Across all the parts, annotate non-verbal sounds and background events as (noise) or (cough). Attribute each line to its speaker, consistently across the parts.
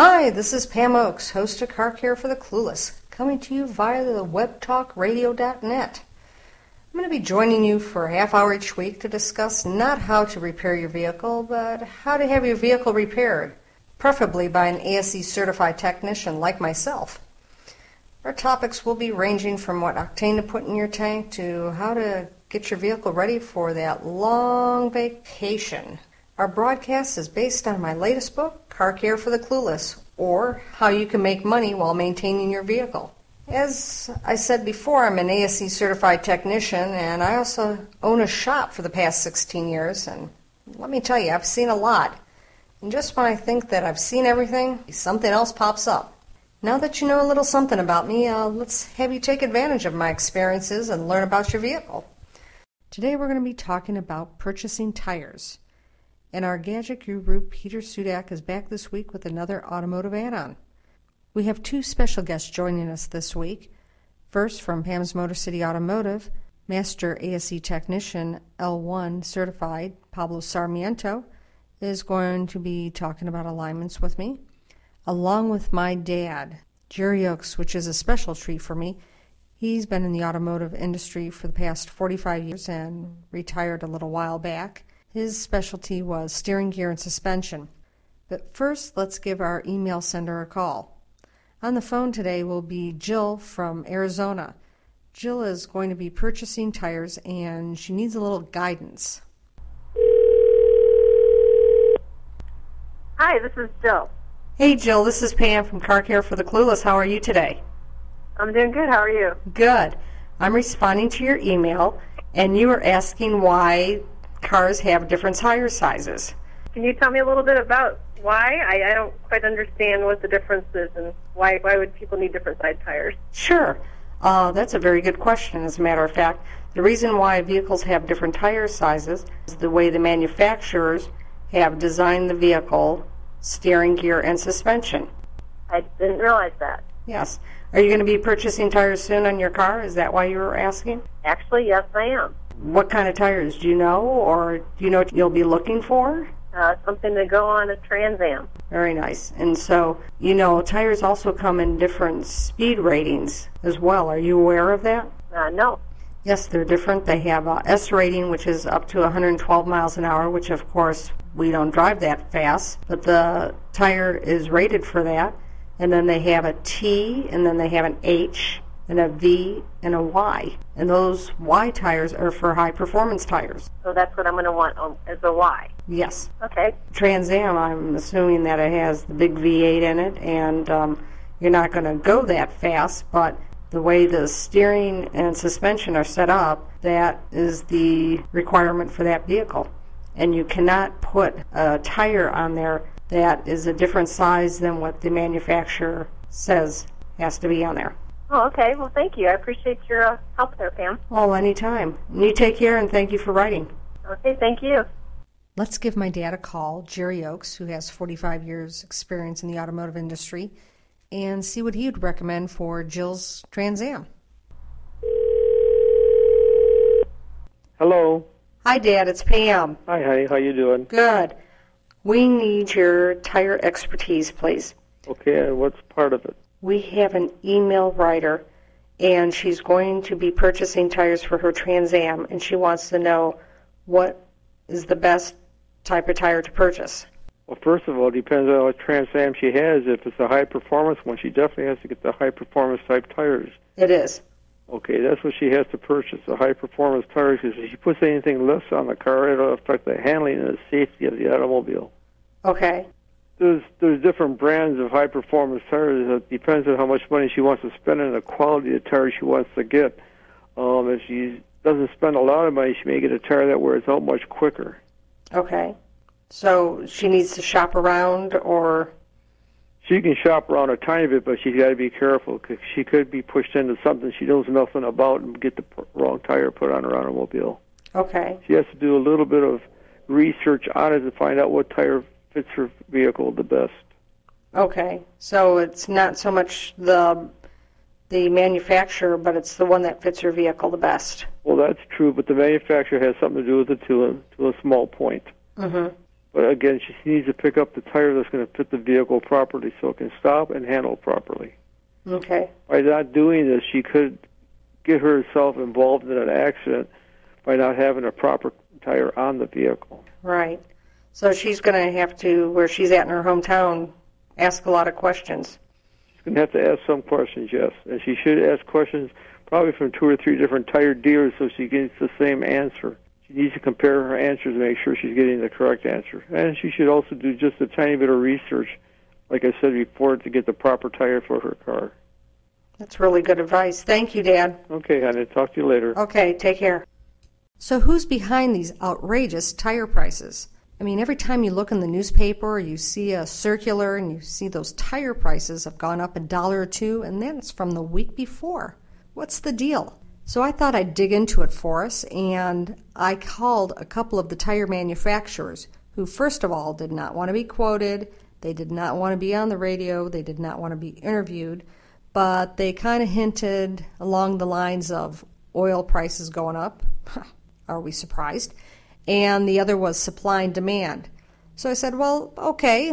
Speaker 1: Hi, this is Pam Oakes, host of Car Care for the Clueless, coming to you via the webtalkradio.net. I'm going to be joining you for a half hour each week to discuss not how to repair your vehicle, but how to have your vehicle repaired, preferably by an ASE certified technician like myself. Our topics will be ranging from what octane to put in your tank to how to get your vehicle ready for that long vacation. Our broadcast is based on my latest book, Car Care for the Clueless, or How You Can Make Money While Maintaining Your Vehicle. As I said before, I'm an ASE certified technician and I also own a shop for the past 16 years. And let me tell you, I've seen a lot. And just when I think that I've seen everything, something else pops up. Now that you know a little something about me, uh, let's have you take advantage of my experiences and learn about your vehicle. Today we're going to be talking about purchasing tires. And our gadget guru, Peter Sudak, is back this week with another automotive add on. We have two special guests joining us this week. First, from Pam's Motor City Automotive, Master ASE Technician L1 certified Pablo Sarmiento is going to be talking about alignments with me, along with my dad, Jerry Oakes, which is a special treat for me. He's been in the automotive industry for the past 45 years and retired a little while back. His specialty was steering gear and suspension. But first, let's give our email sender a call. On the phone today will be Jill from Arizona. Jill is going to be purchasing tires and she needs a little guidance.
Speaker 2: Hi, this is Jill.
Speaker 1: Hey Jill, this is Pam from Car Care for the Clueless. How are you today?
Speaker 2: I'm doing good. How are you?
Speaker 1: Good. I'm responding to your email and you were asking why cars have different tire sizes.
Speaker 2: Can you tell me a little bit about why? I, I don't quite understand what the difference is and why why would people need different size tires?
Speaker 1: Sure. Uh, that's a very good question, as a matter of fact. The reason why vehicles have different tire sizes is the way the manufacturers have designed the vehicle, steering gear, and suspension.
Speaker 2: I didn't realize that.
Speaker 1: Yes. Are you going to be purchasing tires soon on your car? Is that why you were asking?
Speaker 2: Actually, yes, I am.
Speaker 1: What kind of tires? Do you know, or do you know what you'll be looking for?
Speaker 2: Uh, something to go on a Trans Am.
Speaker 1: Very nice. And so, you know, tires also come in different speed ratings as well. Are you aware of that?
Speaker 2: Uh, no.
Speaker 1: Yes, they're different. They have a S rating, which is up to 112 miles an hour, which of course we don't drive that fast, but the tire is rated for that. And then they have a T, and then they have an H, and a V, and a Y. And those Y tires are for high performance tires.
Speaker 2: So that's what I'm going to want um, as a Y.
Speaker 1: Yes.
Speaker 2: Okay.
Speaker 1: Trans Am, I'm assuming that it has the big V8 in it, and um, you're not going to go that fast, but the way the steering and suspension are set up, that is the requirement for that vehicle. And you cannot put a tire on there that is a different size than what the manufacturer says has to be on there.
Speaker 2: Oh, okay. Well, thank you. I appreciate your uh, help there, Pam.
Speaker 1: Oh, anytime. You take care and thank you for writing.
Speaker 2: Okay, thank you.
Speaker 1: Let's give my dad a call, Jerry Oakes, who has 45 years' experience in the automotive industry, and see what he would recommend for Jill's Trans Am.
Speaker 3: Hello.
Speaker 1: Hi, Dad. It's Pam.
Speaker 3: Hi, honey. How you doing?
Speaker 1: Good. We need your tire expertise, please.
Speaker 3: Okay, and what's part of it?
Speaker 1: We have an email writer, and she's going to be purchasing tires for her Trans Am, and she wants to know what is the best type of tire to purchase.
Speaker 3: Well, first of all, it depends on what Trans Am she has. If it's a high performance one, she definitely has to get the high performance type tires.
Speaker 1: It is.
Speaker 3: Okay, that's what she has to purchase, the high performance tires, because if she puts anything less on the car, it'll affect the handling and the safety of the automobile.
Speaker 1: Okay.
Speaker 3: There's there's different brands of high performance tires. It depends on how much money she wants to spend and the quality of tire she wants to get. Um, if she doesn't spend a lot of money, she may get a tire that wears out much quicker.
Speaker 1: Okay. So she needs to shop around or
Speaker 3: She can shop around a tiny bit, but she's got to be careful because she could be pushed into something she knows nothing about and get the wrong tire put on her automobile.
Speaker 1: okay.
Speaker 3: She has to do a little bit of research on it to find out what tire fits your vehicle the best.
Speaker 1: Okay. So it's not so much the the manufacturer, but it's the one that fits your vehicle the best.
Speaker 3: Well, that's true, but the manufacturer has something to do with it to a, to a small point.
Speaker 1: Mm-hmm.
Speaker 3: But again, she needs to pick up the tire that's going to fit the vehicle properly so it can stop and handle properly.
Speaker 2: Okay.
Speaker 3: By not doing this, she could get herself involved in an accident by not having a proper tire on the vehicle.
Speaker 2: Right. So she's going to have to, where she's at in her hometown, ask a lot of questions.
Speaker 3: She's going to have to ask some questions, yes. And she should ask questions probably from two or three different tire dealers so she gets the same answer. She needs to compare her answers to make sure she's getting the correct answer. And she should also do just a tiny bit of research, like I said before, to get the proper tire for her car.
Speaker 2: That's really good advice. Thank you, Dad.
Speaker 3: Okay, honey. Talk to you later.
Speaker 2: Okay, take care.
Speaker 1: So, who's behind these outrageous tire prices? I mean, every time you look in the newspaper, you see a circular and you see those tire prices have gone up a dollar or two, and that's from the week before. What's the deal? So I thought I'd dig into it for us, and I called a couple of the tire manufacturers who, first of all, did not want to be quoted, they did not want to be on the radio, they did not want to be interviewed, but they kind of hinted along the lines of oil prices going up. (laughs) Are we surprised? And the other was supply and demand. So I said, well, okay,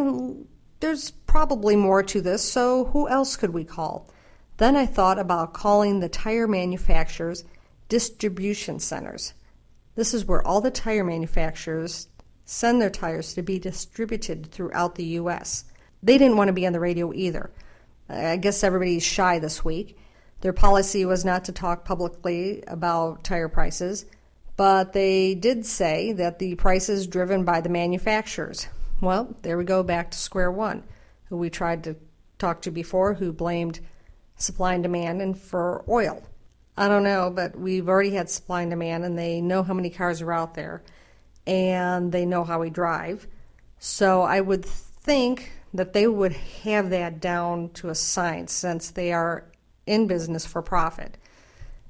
Speaker 1: there's probably more to this, so who else could we call? Then I thought about calling the tire manufacturers distribution centers. This is where all the tire manufacturers send their tires to be distributed throughout the U.S. They didn't want to be on the radio either. I guess everybody's shy this week. Their policy was not to talk publicly about tire prices, but they did say that the price is driven by the manufacturers. Well, there we go back to square one, who we tried to talk to before, who blamed supply and demand and for oil. I don't know, but we've already had supply and demand, and they know how many cars are out there, and they know how we drive. So I would think that they would have that down to a science since they are in business for profit.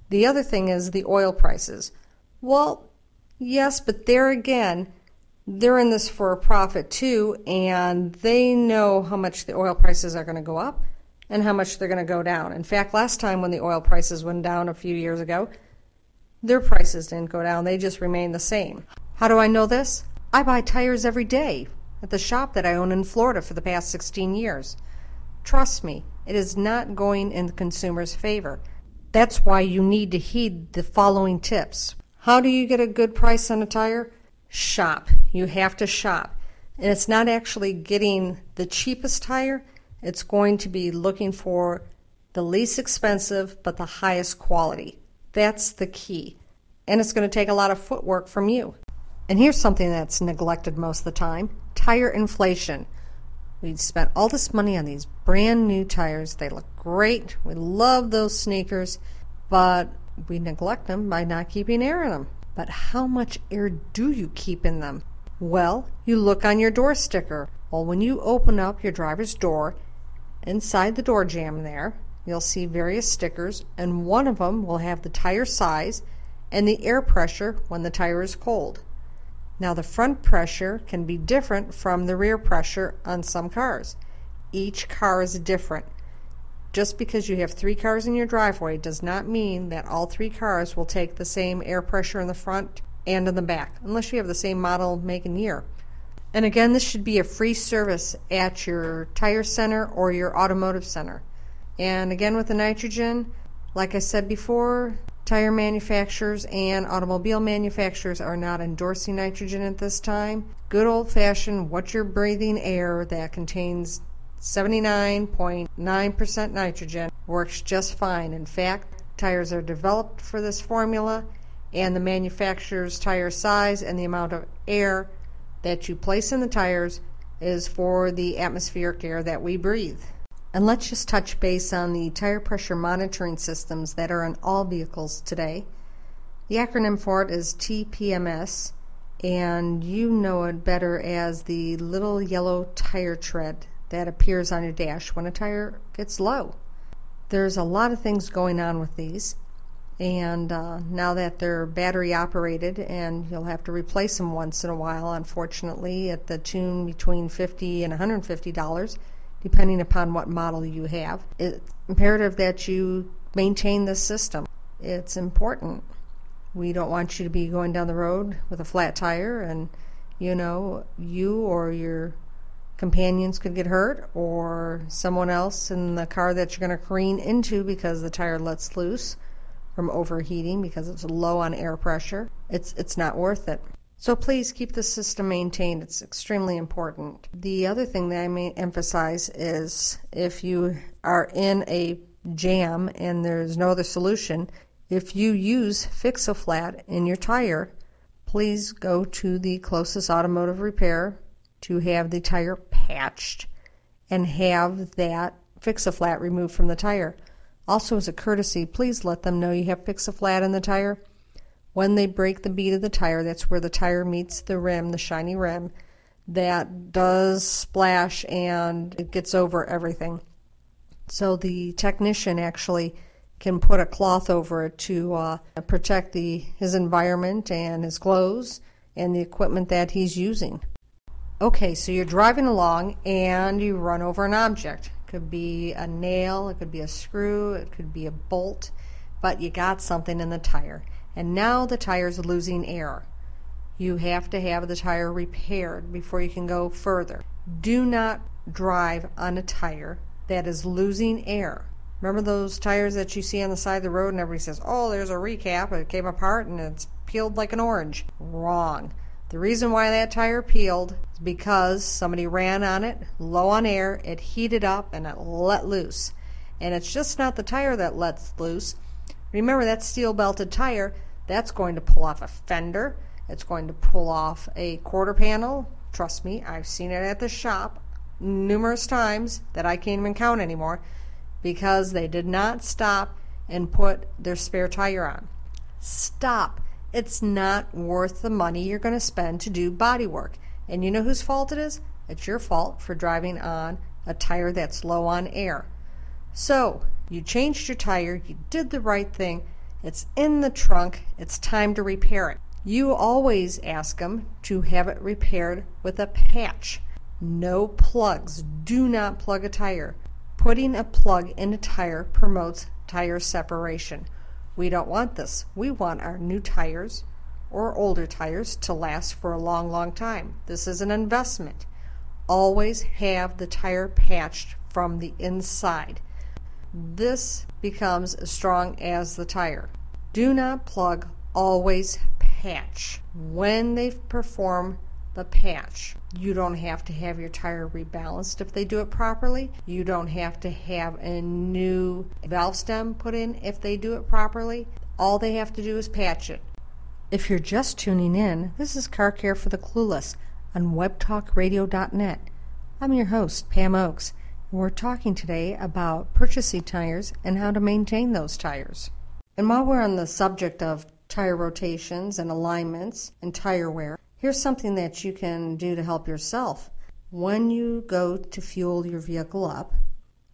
Speaker 1: The other thing is the oil prices. Well, yes, but there again, they're in this for a profit too, and they know how much the oil prices are going to go up and how much they're going to go down. In fact, last time when the oil prices went down a few years ago, their prices didn't go down, they just remained the same. How do I know this? I buy tires every day at the shop that I own in Florida for the past 16 years. Trust me, it is not going in the consumer's favor. That's why you need to heed the following tips. How do you get a good price on a tire? Shop. You have to shop. And it's not actually getting the cheapest tire, it's going to be looking for the least expensive but the highest quality. That's the key. And it's going to take a lot of footwork from you. And here's something that's neglected most of the time tire inflation. We've spent all this money on these brand new tires. They look great. We love those sneakers, but we neglect them by not keeping air in them. But how much air do you keep in them? Well, you look on your door sticker. Well, when you open up your driver's door, Inside the door jamb there, you'll see various stickers, and one of them will have the tire size and the air pressure when the tire is cold. Now, the front pressure can be different from the rear pressure on some cars. Each car is different. Just because you have three cars in your driveway does not mean that all three cars will take the same air pressure in the front and in the back, unless you have the same model, make, and year. And again, this should be a free service at your tire center or your automotive center. And again, with the nitrogen, like I said before, tire manufacturers and automobile manufacturers are not endorsing nitrogen at this time. Good old fashioned, what you're breathing air that contains 79.9% nitrogen works just fine. In fact, tires are developed for this formula, and the manufacturer's tire size and the amount of air that you place in the tires is for the atmospheric air that we breathe. And let's just touch base on the tire pressure monitoring systems that are in all vehicles today. The acronym for it is TPMS, and you know it better as the little yellow tire tread that appears on your dash when a tire gets low. There's a lot of things going on with these and uh, now that they're battery operated and you'll have to replace them once in a while unfortunately at the tune between 50 and 150 dollars depending upon what model you have. It's imperative that you maintain this system. It's important. We don't want you to be going down the road with a flat tire and You know, you or your companions could get hurt, or someone else in the car that you're going to careen into because the tire lets loose from overheating because it's low on air pressure. It's it's not worth it. So please keep the system maintained. It's extremely important. The other thing that I may emphasize is if you are in a jam and there's no other solution, if you use Fix-A-Flat in your tire, please go to the closest automotive repair to have the tire patched and have that Fix-A-Flat removed from the tire. Also, as a courtesy, please let them know you have Fix-A-Flat in the tire. When they break the bead of the tire, that's where the tire meets the rim, the shiny rim, that does splash and it gets over everything. So the technician actually can put a cloth over it to uh, protect the his environment and his clothes and the equipment that he's using. Okay, so you're driving along and you run over an object. It could be a nail, it could be a screw, it could be a bolt, but you got something in the tire. And now the tire's losing air. You have to have the tire repaired before you can go further. Do not drive on a tire that is losing air. Remember those tires that you see on the side of the road and everybody says, oh, there's a recap, it came apart and it's peeled like an orange? Wrong. The reason why that tire peeled is because somebody ran on it, low on air, it heated up and it let loose. And it's just not the tire that lets loose. Remember that steel belted tire, that's going to pull off a fender, it's going to pull off a quarter panel. Trust me, I've seen it at the shop numerous times that I can't even count anymore because they did not stop and put their spare tire on. Stop. It's not worth the money you're going to spend to do body work. And you know whose fault it is? It's your fault for driving on a tire that's low on air. So, you changed your tire, you did the right thing, it's in the trunk, it's time to repair it. You always ask them to have it repaired with a patch. No plugs. Do not plug a tire. Putting a plug in a tire promotes tire separation. We don't want this. We want our new tires or older tires to last for a long, long time. This is an investment. Always have the tire patched from the inside. This becomes as strong as the tire. Do not plug, always patch. When they perform the patch. You don't have to have your tire rebalanced if they do it properly. You don't have to have a new valve stem put in if they do it properly. All they have to do is patch it. If you're just tuning in, this is Car Care for the Clueless on webtalkradio.net. I'm your host, Pam Oakes, and we're talking today about purchasing tires and how to maintain those tires. And while we're on the subject of tire rotations and alignments and tire wear, Here's something that you can do to help yourself. When you go to fuel your vehicle up,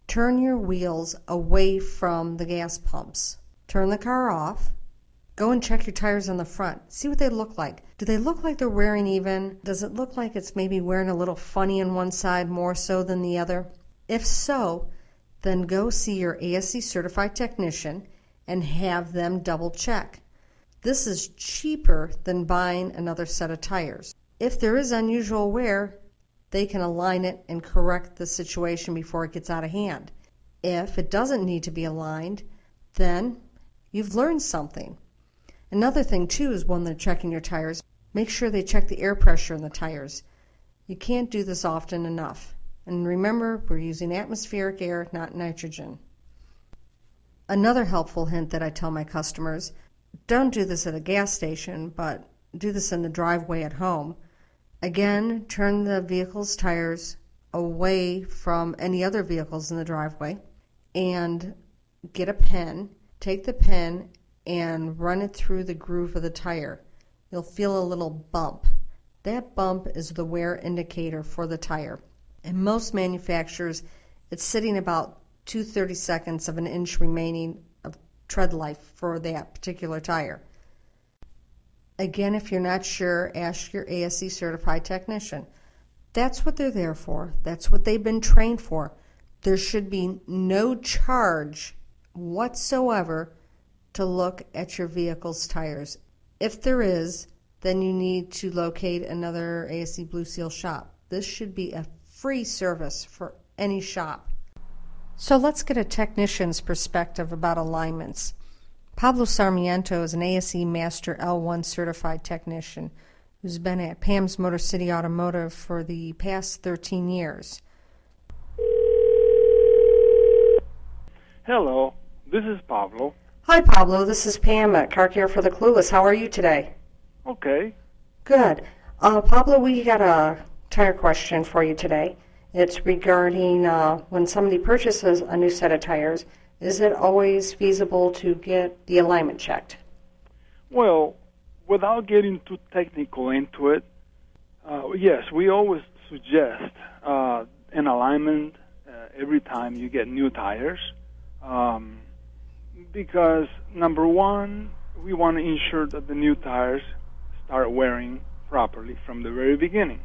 Speaker 1: turn your wheels away from the gas pumps. Turn the car off. Go and check your tires on the front. See what they look like. Do they look like they're wearing even? Does it look like it's maybe wearing a little funny on one side more so than the other? If so, then go see your ASE certified technician and have them double check. This is cheaper than buying another set of tires. If there is unusual wear, they can align it and correct the situation before it gets out of hand. If it doesn't need to be aligned, then you've learned something. Another thing, too, is when they're checking your tires, make sure they check the air pressure in the tires. You can't do this often enough. And remember, we're using atmospheric air, not nitrogen. Another helpful hint that I tell my customers don't do this at a gas station, but do this in the driveway at home. Again, turn the vehicle's tires away from any other vehicles in the driveway and get a pen. Take the pen and run it through the groove of the tire. You'll feel a little bump. That bump is the wear indicator for the tire. In most manufacturers, it's sitting about two thirty seconds of an inch remaining tread life for that particular tire. Again, if you're not sure, ask your ASE certified technician. That's what they're there for. That's what they've been trained for. There should be no charge whatsoever to look at your vehicle's tires. If there is, then you need to locate another ASE Blue Seal shop. This should be a free service for any shop. So let's get a technician's perspective about alignments. Pablo Sarmiento is an ASE Master L1 certified technician who's been at Pam's Motor City Automotive for the past 13 years.
Speaker 4: Hello, this is Pablo.
Speaker 1: Hi, Pablo. This is Pam at Car Care for the Clueless. How are you today?
Speaker 4: Okay.
Speaker 1: Good. Uh, Pablo, we got a tire question for you today. It's regarding uh, when somebody purchases a new set of tires, is it always feasible to get the alignment checked?
Speaker 4: Well, without getting too technical into it, uh, yes, we always suggest uh, an alignment uh, every time you get new tires. Um, because, number one, we want to ensure that the new tires start wearing properly from the very beginning.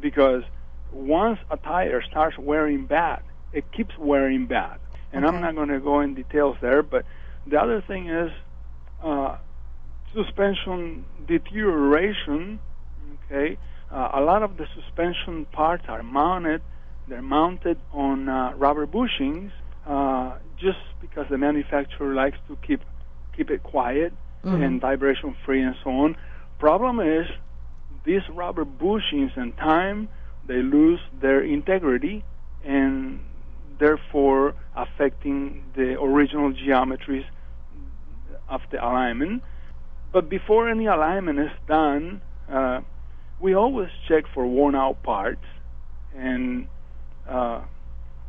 Speaker 4: Because once a tire starts wearing bad, it keeps wearing bad. And
Speaker 1: Okay.
Speaker 4: I'm not going to go in details there, but the other thing is uh, suspension deterioration. Okay, uh, a lot of the suspension parts are mounted. They're mounted on uh, rubber bushings uh, just because the manufacturer likes to keep keep it quiet and vibration free and so on. Problem is these rubber bushings in time they lose their integrity and therefore affecting the original geometries of the alignment. But before any alignment is done, uh, we always check for worn out parts and uh,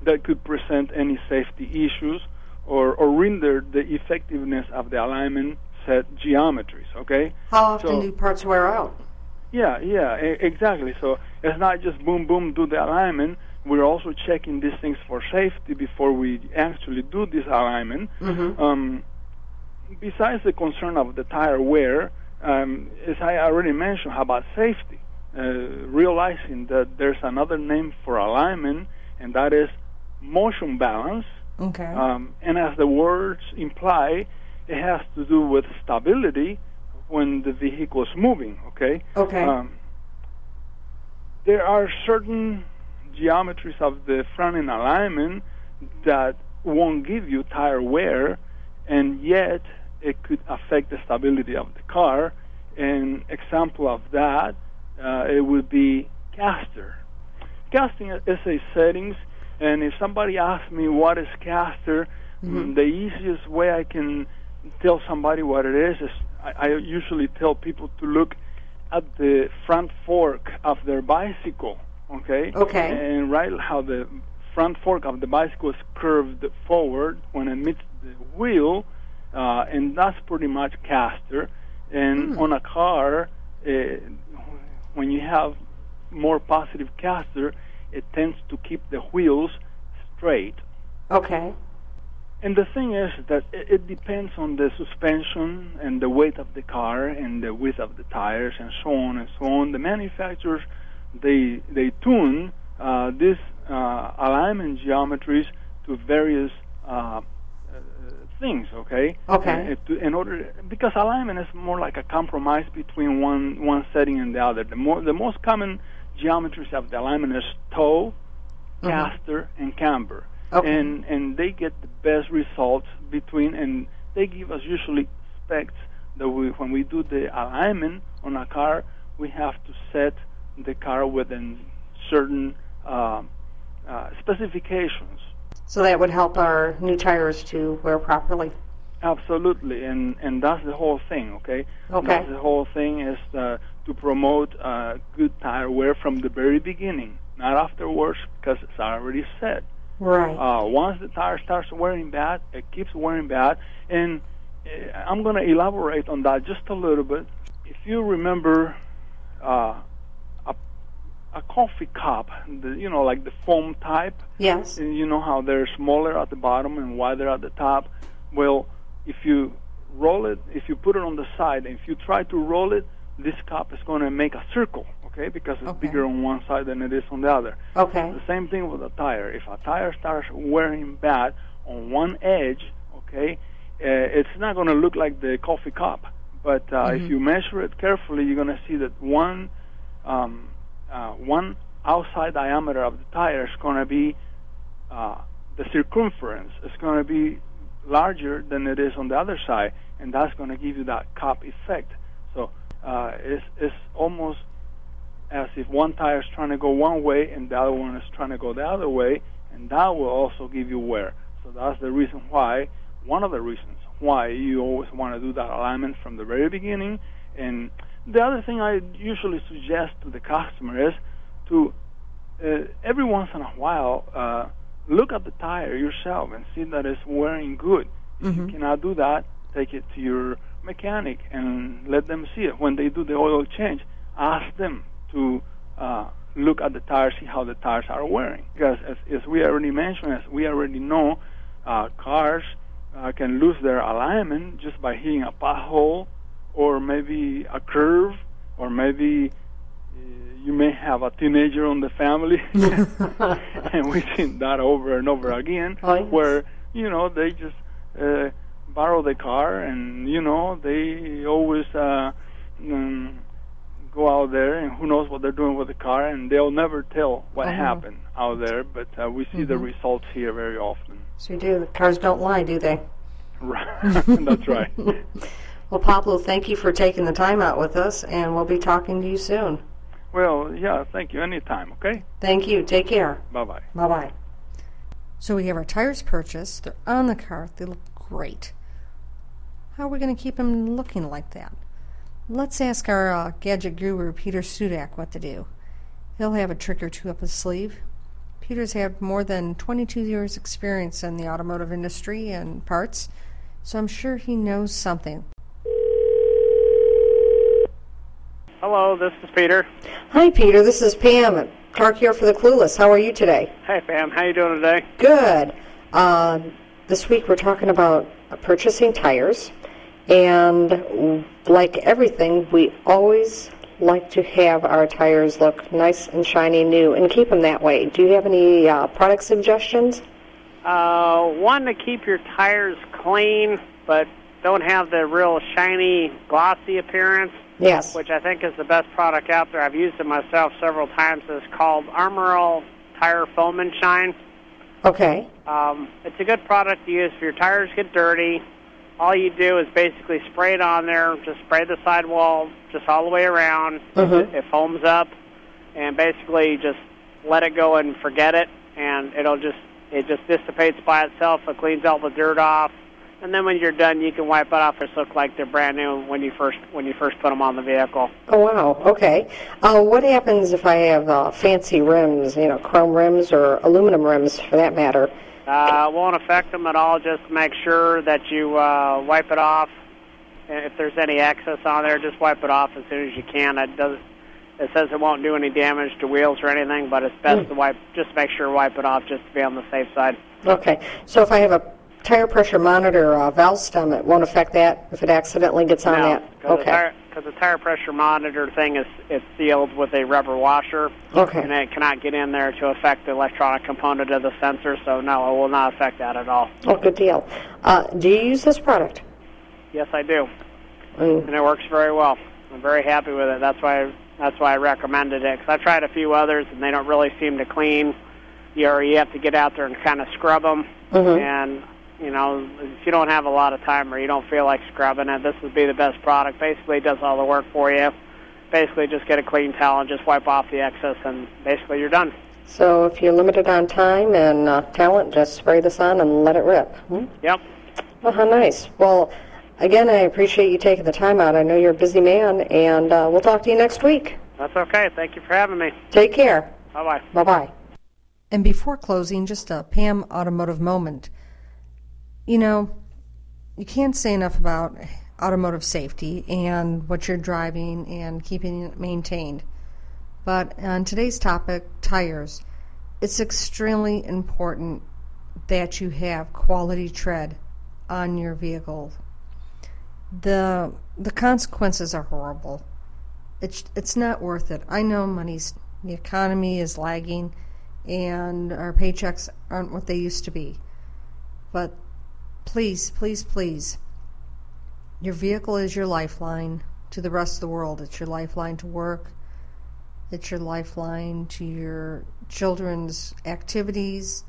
Speaker 4: that could present any safety issues or, or render the effectiveness of the alignment set geometries. Okay?
Speaker 1: How often
Speaker 4: So-
Speaker 1: do parts wear out?
Speaker 4: Yeah, yeah, exactly. So it's not just boom, boom, do the alignment. We're also checking these things for safety before we actually do this alignment.
Speaker 1: Mm-hmm.
Speaker 4: Um, besides the concern of the tire wear, um, as I already mentioned, how about safety? Uh, realizing that there's another name for alignment, and that is motion balance.
Speaker 1: Okay.
Speaker 4: Um, and as the words imply, it has to do with stability when the vehicle is moving. Okay.
Speaker 1: okay.
Speaker 4: Um, there are certain geometries of the front end alignment that won't give you tire wear, and yet it could affect the stability of the car. An example of that, uh, it would be caster. Casting is a settings, and if somebody asks me what is caster,
Speaker 1: Mhm.
Speaker 4: the easiest way I can tell somebody what it is is I, I usually tell people to look at the front fork of their bicycle. Okay.
Speaker 1: Okay.
Speaker 4: And right how the front fork of the bicycle is curved forward when it meets the wheel, uh, and that's pretty much caster. And
Speaker 1: Hmm.
Speaker 4: on a car, uh, when you have more positive caster, it tends to keep the wheels straight.
Speaker 1: okay.
Speaker 4: And the thing is that it, it depends on the suspension and the weight of the car and the width of the tires and so on and so on. The manufacturers they they tune uh, these uh, alignment geometries to various uh, uh, things. Okay.
Speaker 1: Okay.
Speaker 4: To, in order because alignment is more like a compromise between one one setting and the other. The more the most common geometries of the alignment is toe,
Speaker 1: Mhm.
Speaker 4: caster, and camber
Speaker 1: Okay.
Speaker 4: and and they get the best results between and they give us usually specs that we when we do the alignment on a car we have to set the car within certain uh, uh, specifications
Speaker 1: so that would help our new tires to wear properly.
Speaker 4: absolutely and and that's the whole thing okay
Speaker 1: Okay.
Speaker 4: that's the whole thing is uh, to promote uh, good tire wear from the very beginning not afterwards because it's already set
Speaker 1: Right.
Speaker 4: Uh, once the tire starts wearing bad, it keeps wearing bad. And uh, I'm going to elaborate on that just a little bit. If you remember uh, a, a coffee cup, the, you know, like the foam type,
Speaker 1: yes.
Speaker 4: and you know how they're smaller at the bottom and wider at the top. Well, if you roll it, if you put it on the side, and if you try to roll it, this cup is going to make a circle, okay? Because it's
Speaker 1: Okay.
Speaker 4: bigger on one side than it is on the other.
Speaker 1: Okay.
Speaker 4: The same thing with a tire. If a tire starts wearing bad on one edge, okay, uh, it's not going to look like the coffee cup, But uh, mm-hmm. if you measure it carefully, you're going to see that one um, uh, one outside diameter of the tire is going to be uh, the circumference is going to be larger than it is on the other side, and that's going to give you that cup effect. So uh, it's, it's almost as if one tire is trying to go one way and the other one is trying to go the other way, and that will also give you wear. So that's the reason why, one of the reasons why you always want to do that alignment from the very beginning. And the other thing I usually suggest to the customer is to uh, every once in a while uh, look at the tire yourself and see that it's wearing good. If mm-hmm. you cannot do that, take it to your mechanic and let them see it. When they do the oil change, ask them to uh, look at the tires, see how the tires are wearing. Because as, as we already mentioned, as we already know, uh, cars uh, can lose their alignment just by hitting a pothole or maybe a curve or maybe you may have a teenager on the family, (laughs) and we've seen that over and over again, oh, yes. where you know they just uh, borrow the car, and you know they always uh, um, go out there, and who knows what they're doing with the car, and they'll never tell what uh-huh. happened out there. But uh, we see mm-hmm. the results here very often.
Speaker 1: So you do. The cars don't lie, do they?
Speaker 4: Right. (laughs) That's right. (laughs)
Speaker 1: well, Pablo, thank you for taking the time out with us, and we'll be talking to you soon.
Speaker 4: Well, yeah, thank you. Anytime, okay?
Speaker 1: Thank you. Take care.
Speaker 4: Bye bye.
Speaker 1: Bye bye. So we have our tires purchased. They're on the car. They look great. How are we going to keep them looking like that? Let's ask our uh, gadget guru, Peter Sudak, what to do. He'll have a trick or two up his sleeve. Peter's had more than 22 years' experience in the automotive industry and parts, so I'm sure he knows something.
Speaker 5: Hello, this is Peter.
Speaker 1: Hi, Peter. This is Pam Car Care for the Clueless. How are you today?
Speaker 5: Hi, Pam. How you doing today?
Speaker 1: Good. Uh, this week we're talking about purchasing tires, and like everything, we always like to have our tires look nice and shiny new and keep them that way. Do you have any uh, product suggestions?
Speaker 5: Uh, one to keep your tires clean, but don't have the real shiny, glossy appearance.
Speaker 1: Yes.
Speaker 5: Which I think is the best product out there. I've used it myself several times. It's called Armor Tire Foam and Shine.
Speaker 1: Okay.
Speaker 5: Um, it's a good product to use if your tires get dirty. All you do is basically spray it on there. Just spray the sidewall just all the way around.
Speaker 1: Mm-hmm.
Speaker 5: It, it foams up, and basically just let it go and forget it, and it'll just it just dissipates by itself. It cleans all the dirt off and then when you're done, you can wipe it off. It look like they're brand new when you first when you first put them on the vehicle.
Speaker 1: Oh wow! Okay. Uh, what happens if I have uh, fancy rims? You know, chrome rims or aluminum rims, for that matter.
Speaker 5: Uh, it won't affect them at all. Just make sure that you uh, wipe it off. If there's any excess on there, just wipe it off as soon as you can. It does. It says it won't do any damage to wheels or anything, but it's best mm. to wipe. Just make sure wipe it off, just to be on the safe side.
Speaker 1: Okay. So if I have a tire pressure monitor uh, valve stem, it won't affect that if it accidentally gets on
Speaker 5: no,
Speaker 1: that?
Speaker 5: Okay. Because the, tire pressure monitor thing is it's sealed with a rubber washer.
Speaker 1: Okay.
Speaker 5: And it cannot get in there to affect the electronic component of the sensor, so no, it will not affect that at all.
Speaker 1: Oh, good deal. Uh, do you use this product?
Speaker 5: Yes, I do. Mm. And it works very well. I'm very happy with it. That's why that's why I recommended it. Because I've tried a few others, and they don't really seem to clean. You, or you have to get out there and kind of scrub them.
Speaker 1: Mm-hmm.
Speaker 5: And you know, if you don't have a lot of time or you don't feel like scrubbing it, this would be the best product. Basically, it does all the work for you. Basically, just get a clean towel and just wipe off the excess, and basically you're done.
Speaker 1: So, if you're limited on time and uh, talent, just spray this on and let it rip. Hmm?
Speaker 5: Yep.
Speaker 1: Well, how nice. Well, again, I appreciate you taking the time out. I know you're a busy man, and uh, we'll talk to you next week.
Speaker 5: That's okay. Thank you for having me.
Speaker 1: Take care.
Speaker 5: Bye bye.
Speaker 1: Bye bye. And before closing, just a Pam automotive moment you know, you can't say enough about automotive safety and what you're driving and keeping it maintained. But on today's topic, tires, it's extremely important that you have quality tread on your vehicle. The the consequences are horrible. It's it's not worth it. I know money's the economy is lagging and our paychecks aren't what they used to be. But please, please, please Your vehicle is your lifeline to the rest of the world. It's your lifeline to work. It's your lifeline to your children's activities.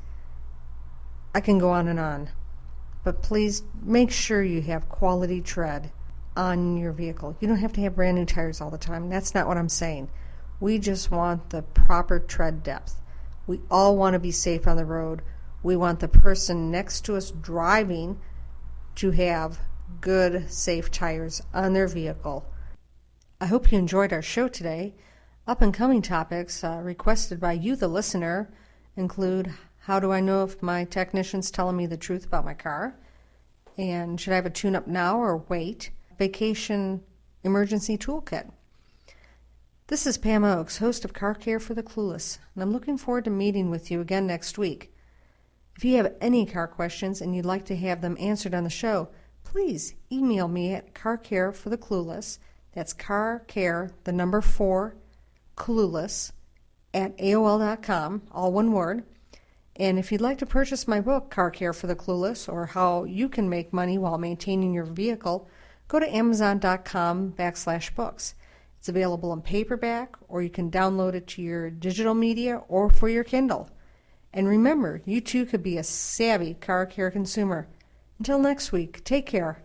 Speaker 1: I can go on and on. But please make sure you have quality tread on your vehicle. You don't have to have brand new tires all the time. That's not what I'm saying. We just want the proper tread depth. We all want to be safe on the road. We want the person next to us driving to have good, safe tires on their vehicle. I hope you enjoyed our show today. Up and coming topics uh, requested by you, the listener, include how do I know if my technician's telling me the truth about my car? And should I have a tune up now or wait? Vacation emergency toolkit. This is Pam Oakes, host of Car Care for the Clueless, and I'm looking forward to meeting with you again next week. If you have any car questions and you'd like to have them answered on the show, please email me at carcarefortheclueless. That's carcare, the number four, clueless, at AOL.com, all one word. And if you'd like to purchase my book, Car Care for the Clueless, or how you can make money while maintaining your vehicle, go to amazon.com backslash books. It's available in paperback, or you can download it to your digital media or for your Kindle. And remember, you too could be a savvy car care consumer. Until next week, take care.